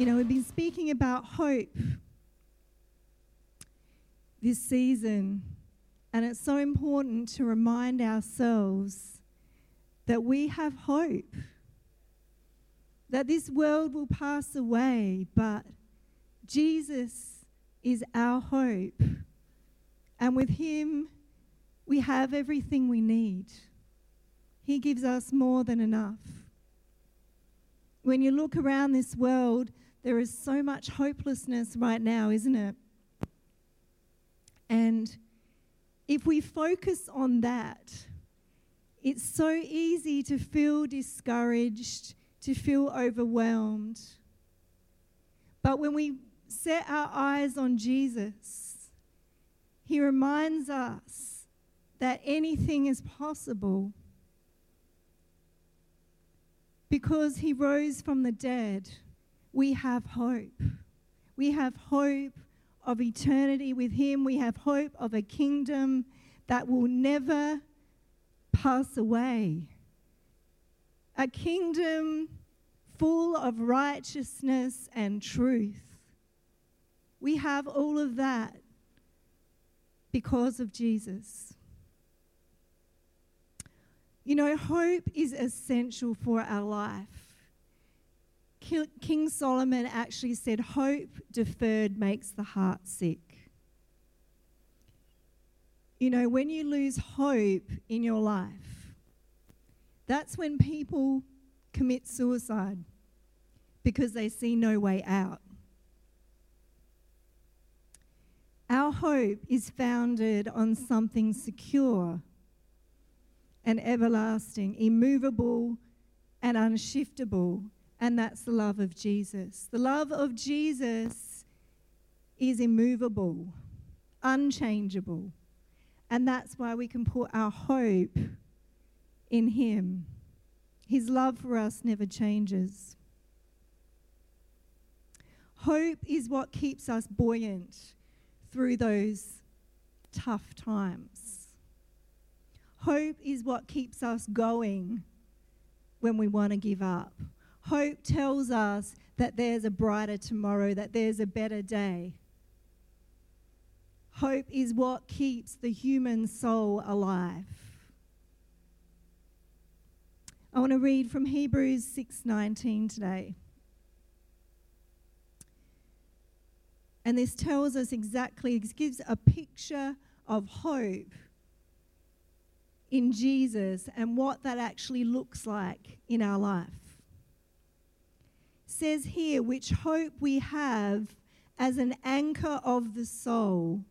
You know, we've been speaking about hope this season, and it's so important to remind ourselves that we have hope. That this world will pass away, but Jesus is our hope. And with Him, we have everything we need. He gives us more than enough. When you look around this world, there is so much hopelessness right now, isn't it? And if we focus on that, it's so easy to feel discouraged, to feel overwhelmed. But when we set our eyes on Jesus, He reminds us that anything is possible because He rose from the dead we have hope. We have hope of eternity with Him. We have hope of a kingdom that will never pass away. A kingdom full of righteousness and truth. We have all of that because of Jesus. You know, hope is essential for our life. King Solomon actually said, Hope deferred makes the heart sick. You know, when you lose hope in your life, that's when people commit suicide because they see no way out. Our hope is founded on something secure and everlasting, immovable and unshiftable and that's the love of Jesus. The love of Jesus is immovable, unchangeable, and that's why we can put our hope in Him. His love for us never changes. Hope is what keeps us buoyant through those tough times. Hope is what keeps us going when we want to give up. Hope tells us that there's a brighter tomorrow, that there's a better day. Hope is what keeps the human soul alive. I want to read from Hebrews 6:19 today. And this tells us exactly, it gives a picture of hope in Jesus and what that actually looks like in our life says here, which hope we have as an anchor of the soul,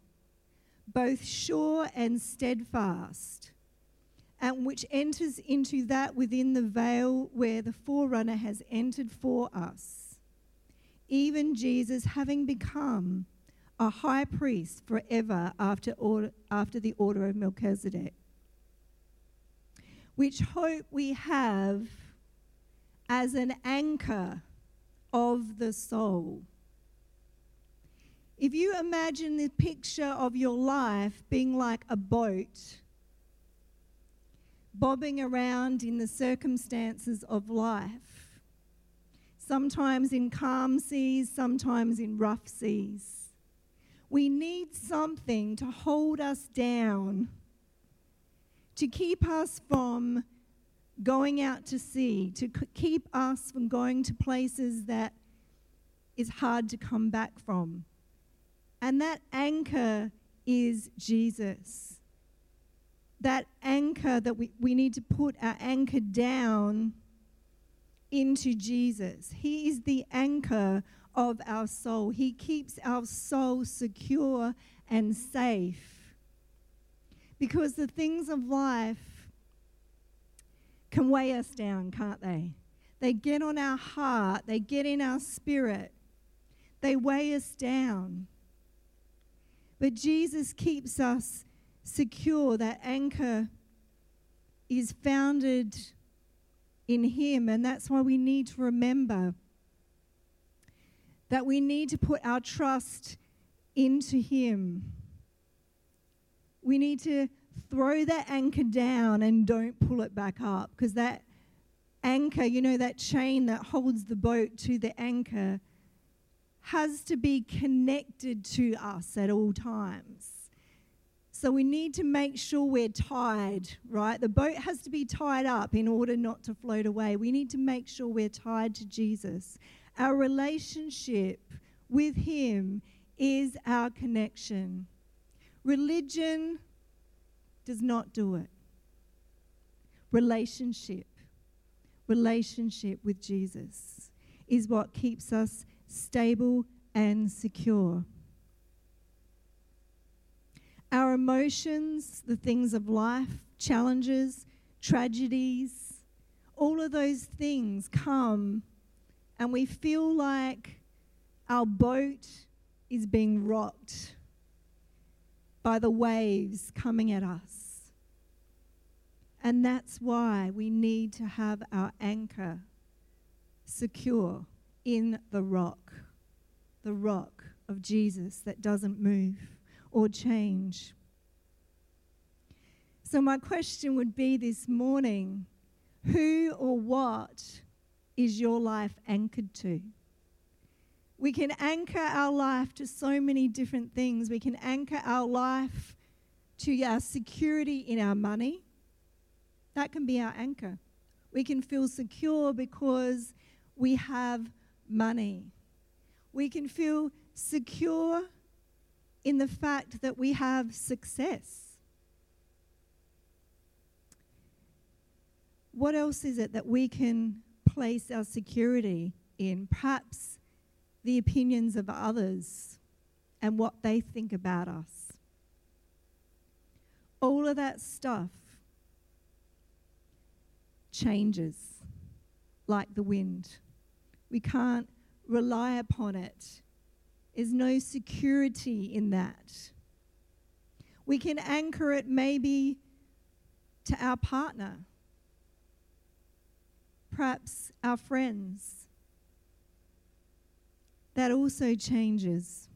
both sure and steadfast, and which enters into that within the veil where the forerunner has entered for us, even Jesus having become a high priest forever after, order, after the order of Melchizedek. Which hope we have as an anchor of the soul. If you imagine the picture of your life being like a boat, bobbing around in the circumstances of life, sometimes in calm seas, sometimes in rough seas, we need something to hold us down, to keep us from going out to sea, to keep us from going to places that is hard to come back from. And that anchor is Jesus. That anchor that we, we need to put our anchor down into Jesus. He is the anchor of our soul. He keeps our soul secure and safe. Because the things of life can weigh us down, can't they? They get on our heart, they get in our spirit, they weigh us down. But Jesus keeps us secure. That anchor is founded in Him, and that's why we need to remember that we need to put our trust into Him. We need to throw that anchor down and don't pull it back up because that anchor, you know, that chain that holds the boat to the anchor, has to be connected to us at all times. So we need to make sure we're tied, right? The boat has to be tied up in order not to float away. We need to make sure we're tied to Jesus. Our relationship with Him is our connection. Religion does not do it. Relationship, relationship with Jesus is what keeps us stable and secure. Our emotions, the things of life, challenges, tragedies, all of those things come and we feel like our boat is being rocked by the waves coming at us. And that's why we need to have our anchor secure in the rock, the rock of Jesus that doesn't move or change. So, my question would be this morning who or what is your life anchored to? We can anchor our life to so many different things. We can anchor our life to our security in our money. That can be our anchor. We can feel secure because we have money. We can feel secure in the fact that we have success. What else is it that we can place our security in? Perhaps the opinions of others and what they think about us. All of that stuff changes like the wind. We can't rely upon it. There's no security in that. We can anchor it maybe to our partner, perhaps our friends. That also changes.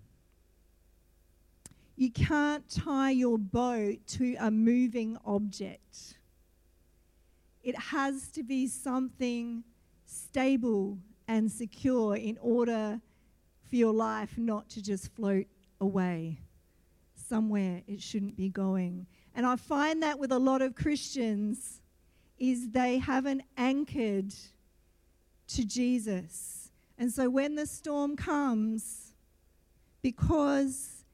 You can't tie your boat to a moving object. It has to be something stable and secure in order for your life not to just float away somewhere it shouldn't be going. And I find that with a lot of Christians is they haven't anchored to Jesus. And so when the storm comes, because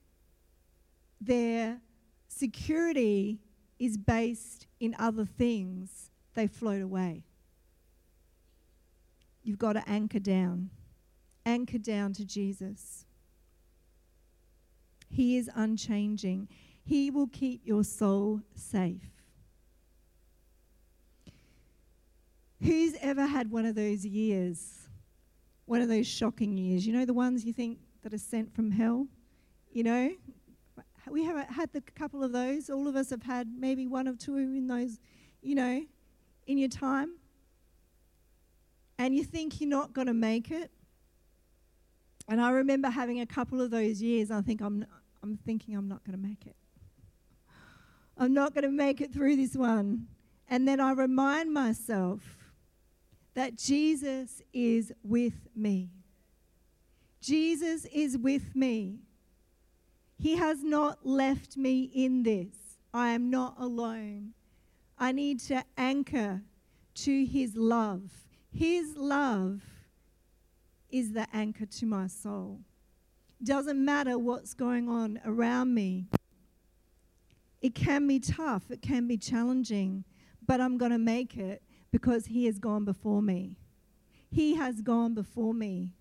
their security is based in other things, they float away. You've got to anchor down anchor down to Jesus. He is unchanging. He will keep your soul safe. Who's ever had one of those years? One of those shocking years? You know, the ones you think that are sent from hell? You know? We have had a couple of those. All of us have had maybe one or two in those, you know, in your time. And you think you're not going to make it. And I remember having a couple of those years. I think I'm, I'm thinking I'm not going to make it. I'm not going to make it through this one. And then I remind myself that Jesus is with me. Jesus is with me. He has not left me in this. I am not alone. I need to anchor to His love. His love is the anchor to my soul. Doesn't matter what's going on around me. It can be tough, it can be challenging, but I'm going to make it because He has gone before me. He has gone before me.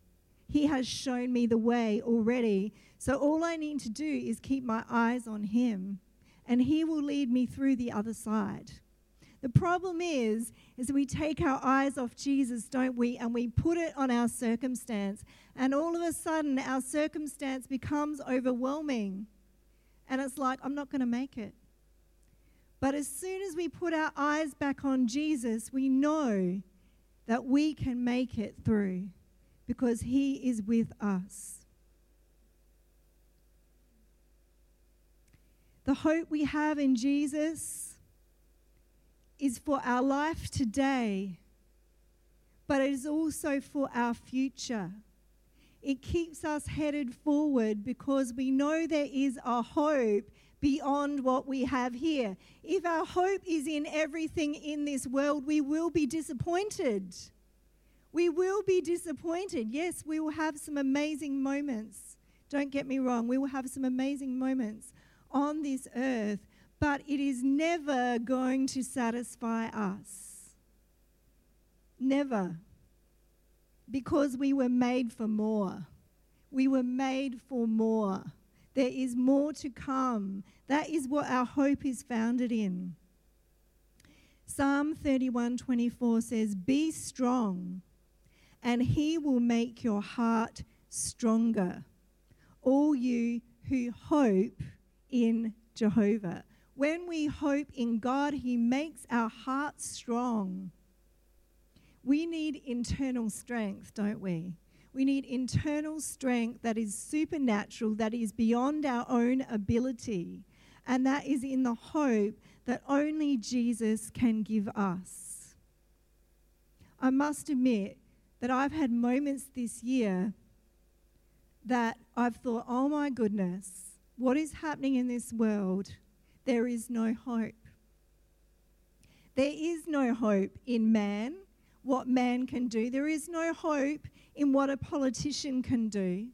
He has shown me the way already. So all I need to do is keep my eyes on Him, and He will lead me through the other side. The problem is, is we take our eyes off Jesus, don't we, and we put it on our circumstance. And all of a sudden, our circumstance becomes overwhelming. And it's like, I'm not going to make it. But as soon as we put our eyes back on Jesus, we know that we can make it through because He is with us. The hope we have in Jesus is for our life today, but it is also for our future. It keeps us headed forward because we know there is a hope beyond what we have here. If our hope is in everything in this world, we will be disappointed. We will be disappointed. Yes, we will have some amazing moments. Don't get me wrong, we will have some amazing moments on this earth, but it is never going to satisfy us. Never. Because we were made for more. We were made for more. There is more to come. That is what our hope is founded in. Psalm 31:24 says, "Be strong, and he will make your heart stronger. All you who hope in Jehovah." When we hope in God, he makes our hearts strong. We need internal strength, don't we? We need internal strength that is supernatural, that is beyond our own ability, and that is in the hope that only Jesus can give us. I must admit that I've had moments this year that I've thought, oh my goodness, what is happening in this world? There is no hope. There is no hope in man, what man can do. There is no hope in what a politician can do.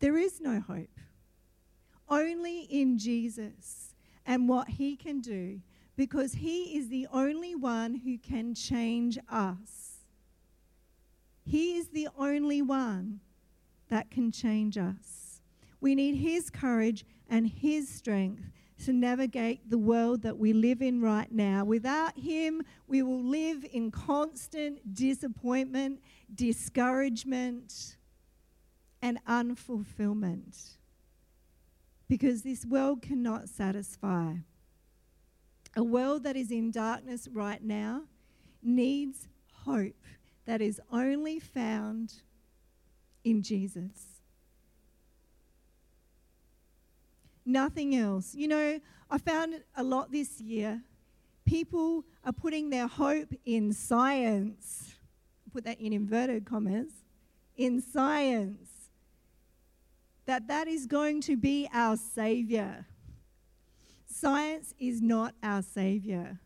There is no hope. Only in Jesus and what he can do because he is the only one who can change us. He is the only one that can change us. We need his courage and his strength to navigate the world that we live in right now. Without Him, we will live in constant disappointment, discouragement, and unfulfillment. Because this world cannot satisfy. A world that is in darkness right now needs hope that is only found in Jesus. Nothing else. You know, I found a lot this year. People are putting their hope in science. Put that in inverted commas. In science. That that is going to be our savior. Science is not our savior.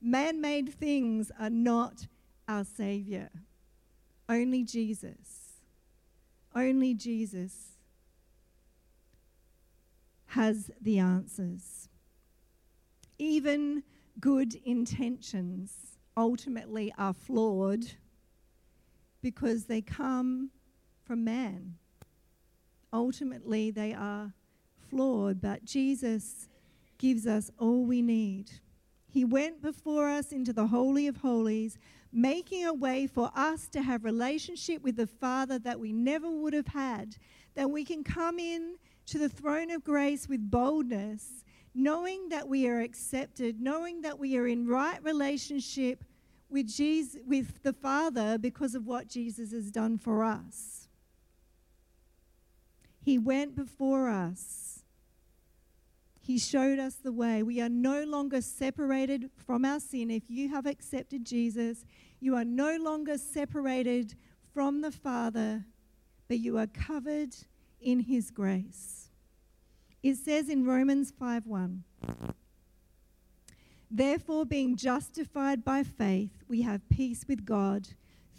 Man-made things are not our savior. Only Jesus. Only Jesus has the answers. Even good intentions ultimately are flawed because they come from man. Ultimately, they are flawed, but Jesus gives us all we need. He went before us into the Holy of Holies, making a way for us to have relationship with the Father that we never would have had, that we can come in to the throne of grace with boldness, knowing that we are accepted, knowing that we are in right relationship with Jesus with the Father because of what Jesus has done for us. He went before us. He showed us the way. We are no longer separated from our sin. If you have accepted Jesus, you are no longer separated from the Father, but you are covered in his grace. It says in Romans 5:1 Therefore being justified by faith we have peace with God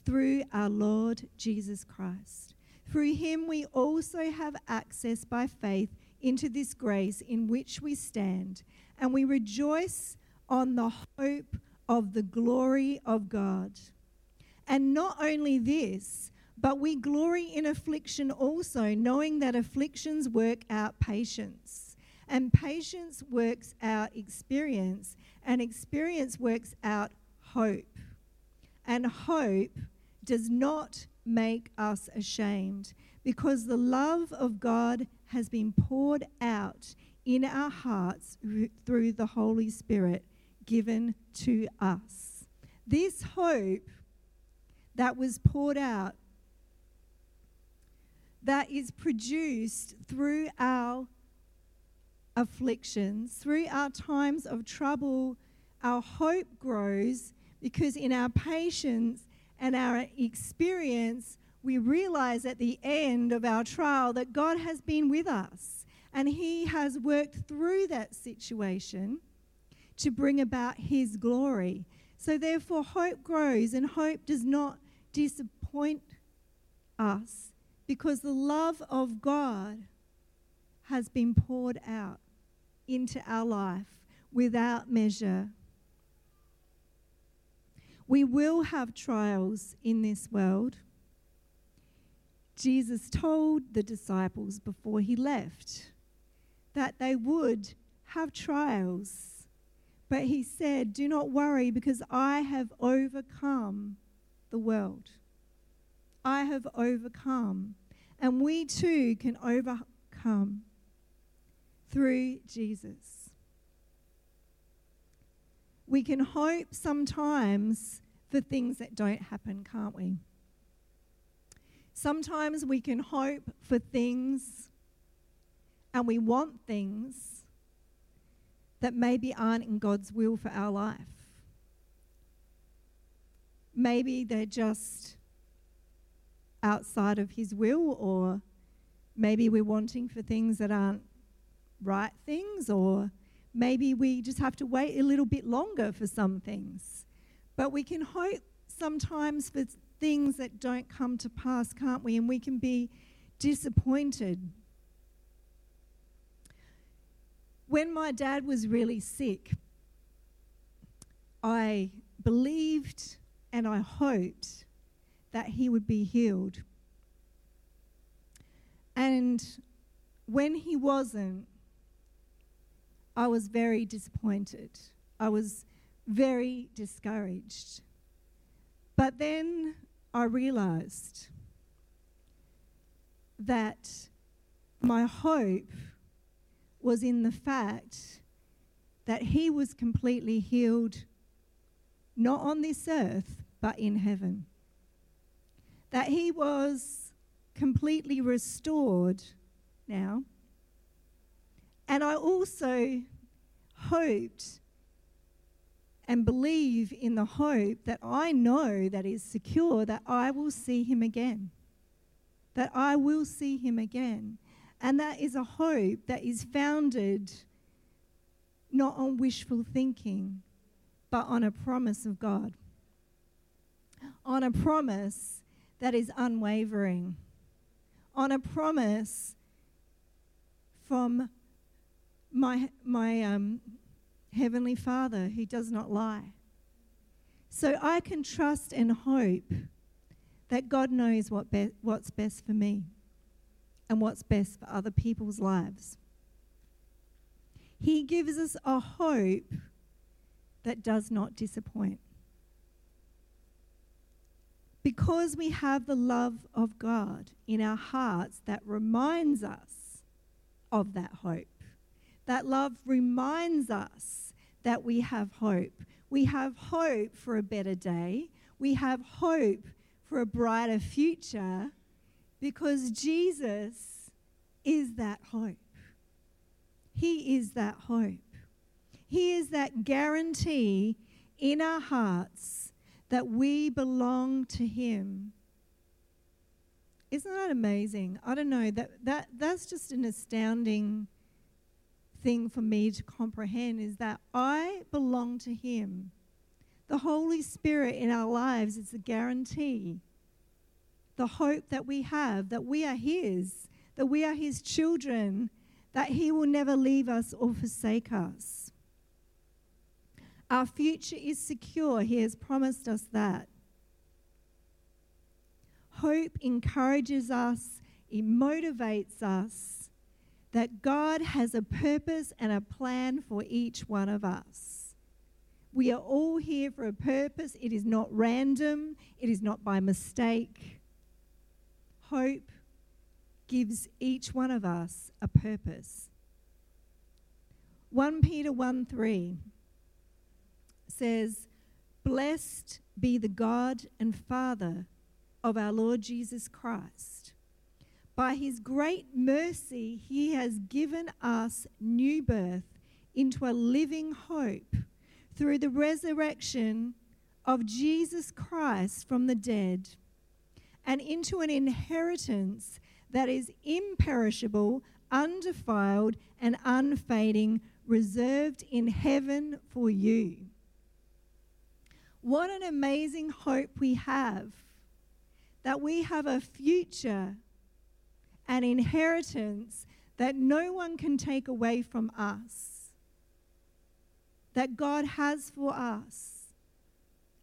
through our Lord Jesus Christ. Through him we also have access by faith into this grace in which we stand and we rejoice on the hope of the glory of God. And not only this, but we glory in affliction also, knowing that afflictions work out patience. And patience works out experience, and experience works out hope. And hope does not make us ashamed, because the love of God has been poured out in our hearts through the Holy Spirit given to us. This hope that was poured out that is produced through our afflictions, through our times of trouble, our hope grows because in our patience, and our experience, we realize at the end of our trial that God has been with us and He has worked through that situation to bring about His glory. So, therefore, hope grows and hope does not disappoint us because the love of God has been poured out into our life without measure. We will have trials in this world. Jesus told the disciples before he left that they would have trials. But he said, Do not worry because I have overcome the world. I have overcome. And we too can overcome through Jesus we can hope sometimes for things that don't happen, can't we? Sometimes we can hope for things and we want things that maybe aren't in God's will for our life. Maybe they're just outside of His will, or maybe we're wanting for things that aren't right things, or Maybe we just have to wait a little bit longer for some things. But we can hope sometimes for things that don't come to pass, can't we? And we can be disappointed. When my dad was really sick, I believed and I hoped that he would be healed. And when he wasn't, I was very disappointed. I was very discouraged. But then I realized that my hope was in the fact that he was completely healed, not on this earth, but in heaven. That he was completely restored now and I also hoped and believe in the hope that I know that is secure that I will see him again. That I will see him again. And that is a hope that is founded not on wishful thinking, but on a promise of God. On a promise that is unwavering. On a promise from my, my um, Heavenly Father who does not lie. So I can trust and hope that God knows what be- what's best for me and what's best for other people's lives. He gives us a hope that does not disappoint. Because we have the love of God in our hearts that reminds us of that hope. That love reminds us that we have hope. We have hope for a better day. We have hope for a brighter future because Jesus is that hope. He is that hope. He is that guarantee in our hearts that we belong to Him. Isn't that amazing? I don't know that that that's just an astounding thing for me to comprehend is that I belong to Him. The Holy Spirit in our lives is the guarantee. The hope that we have, that we are His, that we are His children, that He will never leave us or forsake us. Our future is secure. He has promised us that. Hope encourages us, it motivates us that God has a purpose and a plan for each one of us. We are all here for a purpose. It is not random, it is not by mistake. Hope gives each one of us a purpose. 1 Peter 1 3 says, Blessed be the God and Father of our Lord Jesus Christ by his great mercy, he has given us new birth into a living hope through the resurrection of Jesus Christ from the dead and into an inheritance that is imperishable, undefiled, and unfading, reserved in heaven for you. What an amazing hope we have that we have a future, an inheritance that no one can take away from us, that God has for us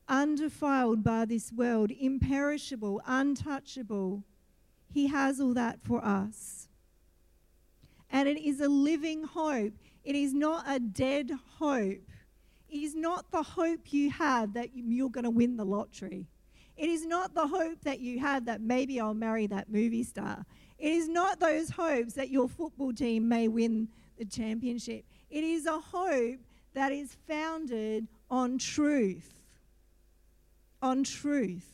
undefiled by this world, imperishable, untouchable. He has all that for us. And it is a living hope. It is not a dead hope. Is not the hope you have that you're going to win the lottery. It is not the hope that you have that maybe I'll marry that movie star. It is not those hopes that your football team may win the championship. It is a hope that is founded on truth on truth.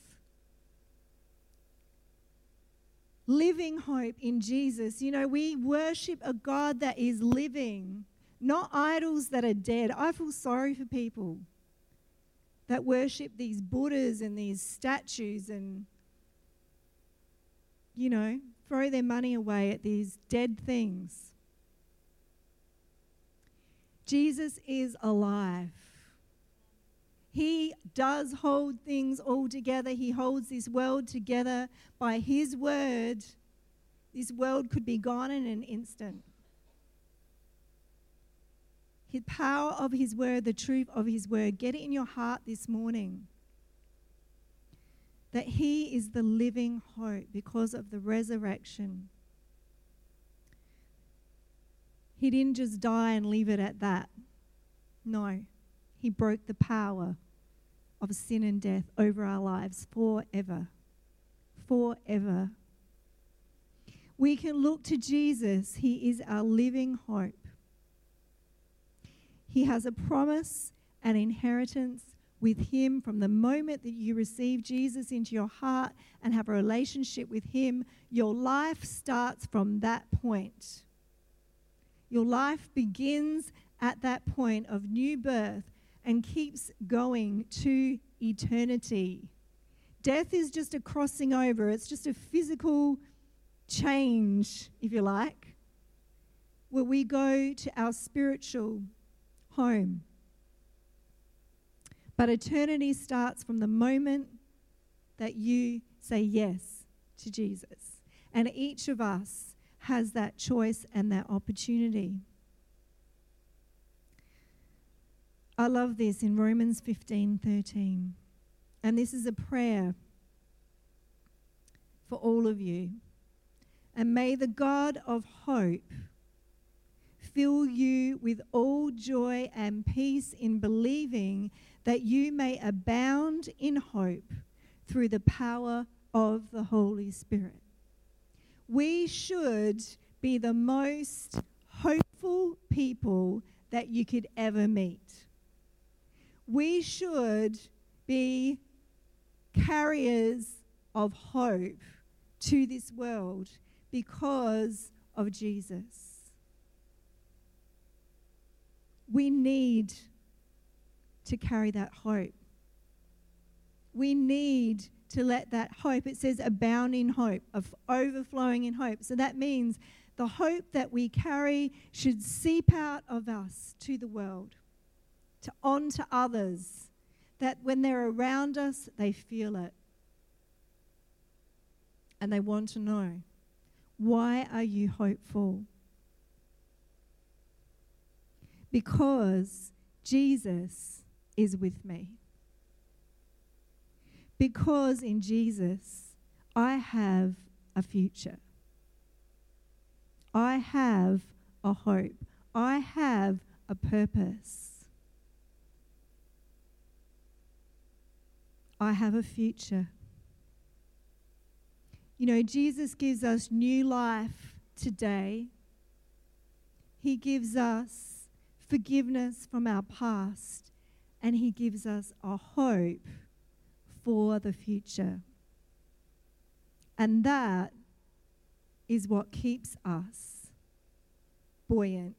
Living hope in Jesus. You know, we worship a God that is living, not idols that are dead. I feel sorry for people that worship these Buddhas and these statues and, you know, throw their money away at these dead things. Jesus is alive. He does hold things all together. He holds this world together by His word. This world could be gone in an instant. The power of His word, the truth of His word, get it in your heart this morning. That He is the living hope because of the resurrection. He didn't just die and leave it at that. No. He broke the power of sin and death over our lives forever. Forever. We can look to Jesus. He is our living hope. He has a promise and inheritance with Him from the moment that you receive Jesus into your heart and have a relationship with Him. Your life starts from that point. Your life begins at that point of new birth and keeps going to eternity. Death is just a crossing over, it's just a physical change, if you like, where we go to our spiritual home. But eternity starts from the moment that you say yes to Jesus. And each of us has that choice and that opportunity. I love this in Romans 15 13. And this is a prayer for all of you. And may the God of hope fill you with all joy and peace in believing that you may abound in hope through the power of the Holy Spirit. We should be the most hopeful people that you could ever meet we should be carriers of hope to this world because of Jesus. We need to carry that hope. We need to let that hope, it says abounding hope, of overflowing in hope. So that means the hope that we carry should seep out of us to the world to on to others, that when they're around us, they feel it. And they want to know, why are you hopeful? Because Jesus is with me. Because in Jesus, I have a future. I have a hope. I have a purpose. I have a future. You know, Jesus gives us new life today. He gives us forgiveness from our past, and He gives us a hope for the future. And that is what keeps us buoyant.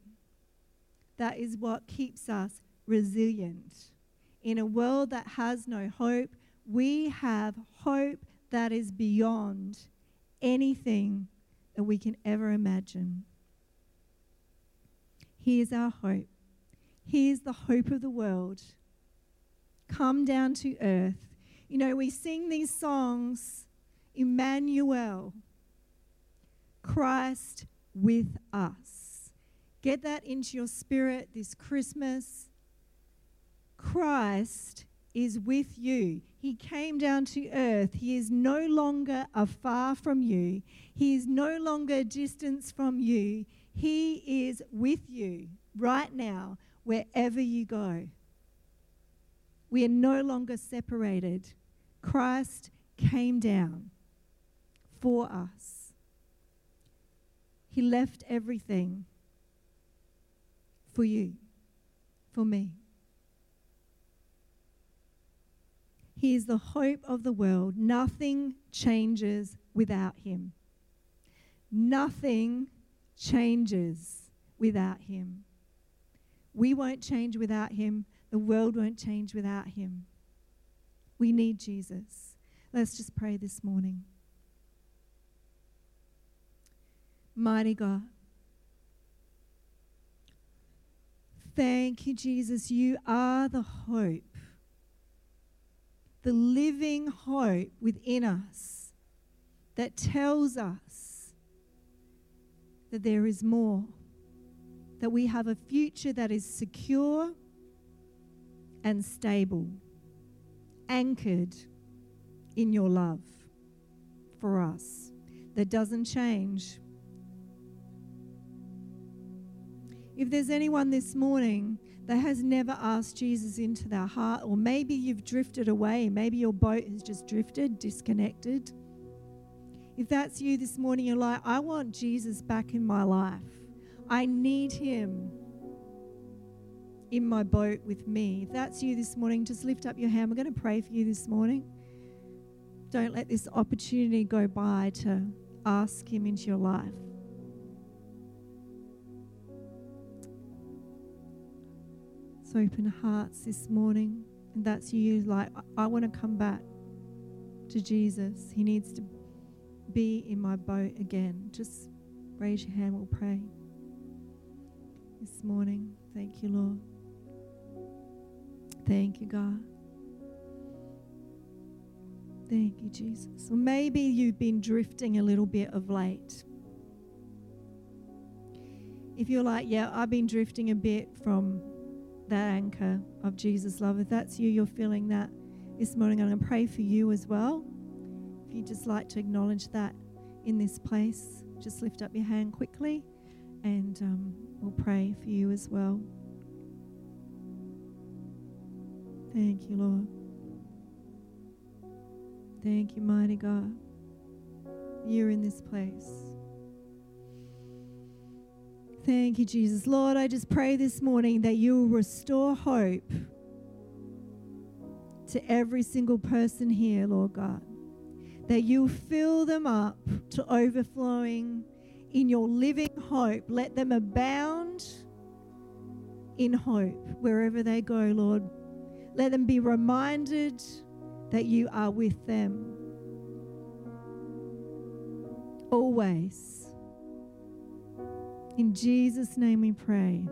That is what keeps us resilient in a world that has no hope, we have hope that is beyond anything that we can ever imagine. He is our hope. He is the hope of the world. Come down to earth. You know, we sing these songs, Emmanuel, Christ with us. Get that into your spirit this Christmas. Christ is with you. He came down to earth. He is no longer afar from you. He is no longer distance from you. He is with you right now, wherever you go. We are no longer separated. Christ came down for us. He left everything for you, for me. He is the hope of the world. Nothing changes without him. Nothing changes without him. We won't change without him. The world won't change without him. We need Jesus. Let's just pray this morning. Mighty God, thank you, Jesus. You are the hope, the living hope within us that tells us that there is more, that we have a future that is secure and stable, anchored in your love for us, that doesn't change. If there's anyone this morning that has never asked Jesus into their heart, or maybe you've drifted away, maybe your boat has just drifted, disconnected if that's you this morning, you're like, I want Jesus back in my life. I need him in my boat with me. If that's you this morning, just lift up your hand. We're going to pray for you this morning. Don't let this opportunity go by to ask him into your life. So open hearts this morning. And that's you, like, I, I want to come back to Jesus. He needs to be in my boat again. Just raise your hand, we'll pray. This morning, thank you, Lord. Thank you, God. Thank you, Jesus. Or maybe you've been drifting a little bit of late. If you're like, yeah, I've been drifting a bit from that anchor of Jesus' love, if that's you, you're feeling that this morning, I'm going to pray for you as well If you'd just like to acknowledge that in this place, just lift up your hand quickly and um, we'll pray for you as well. Thank you, Lord. Thank you, mighty God. You're in this place. Thank you, Jesus. Lord, I just pray this morning that you will restore hope to every single person here, Lord God that you fill them up to overflowing in your living hope. Let them abound in hope wherever they go, Lord. Let them be reminded that you are with them always. In Jesus' name we pray.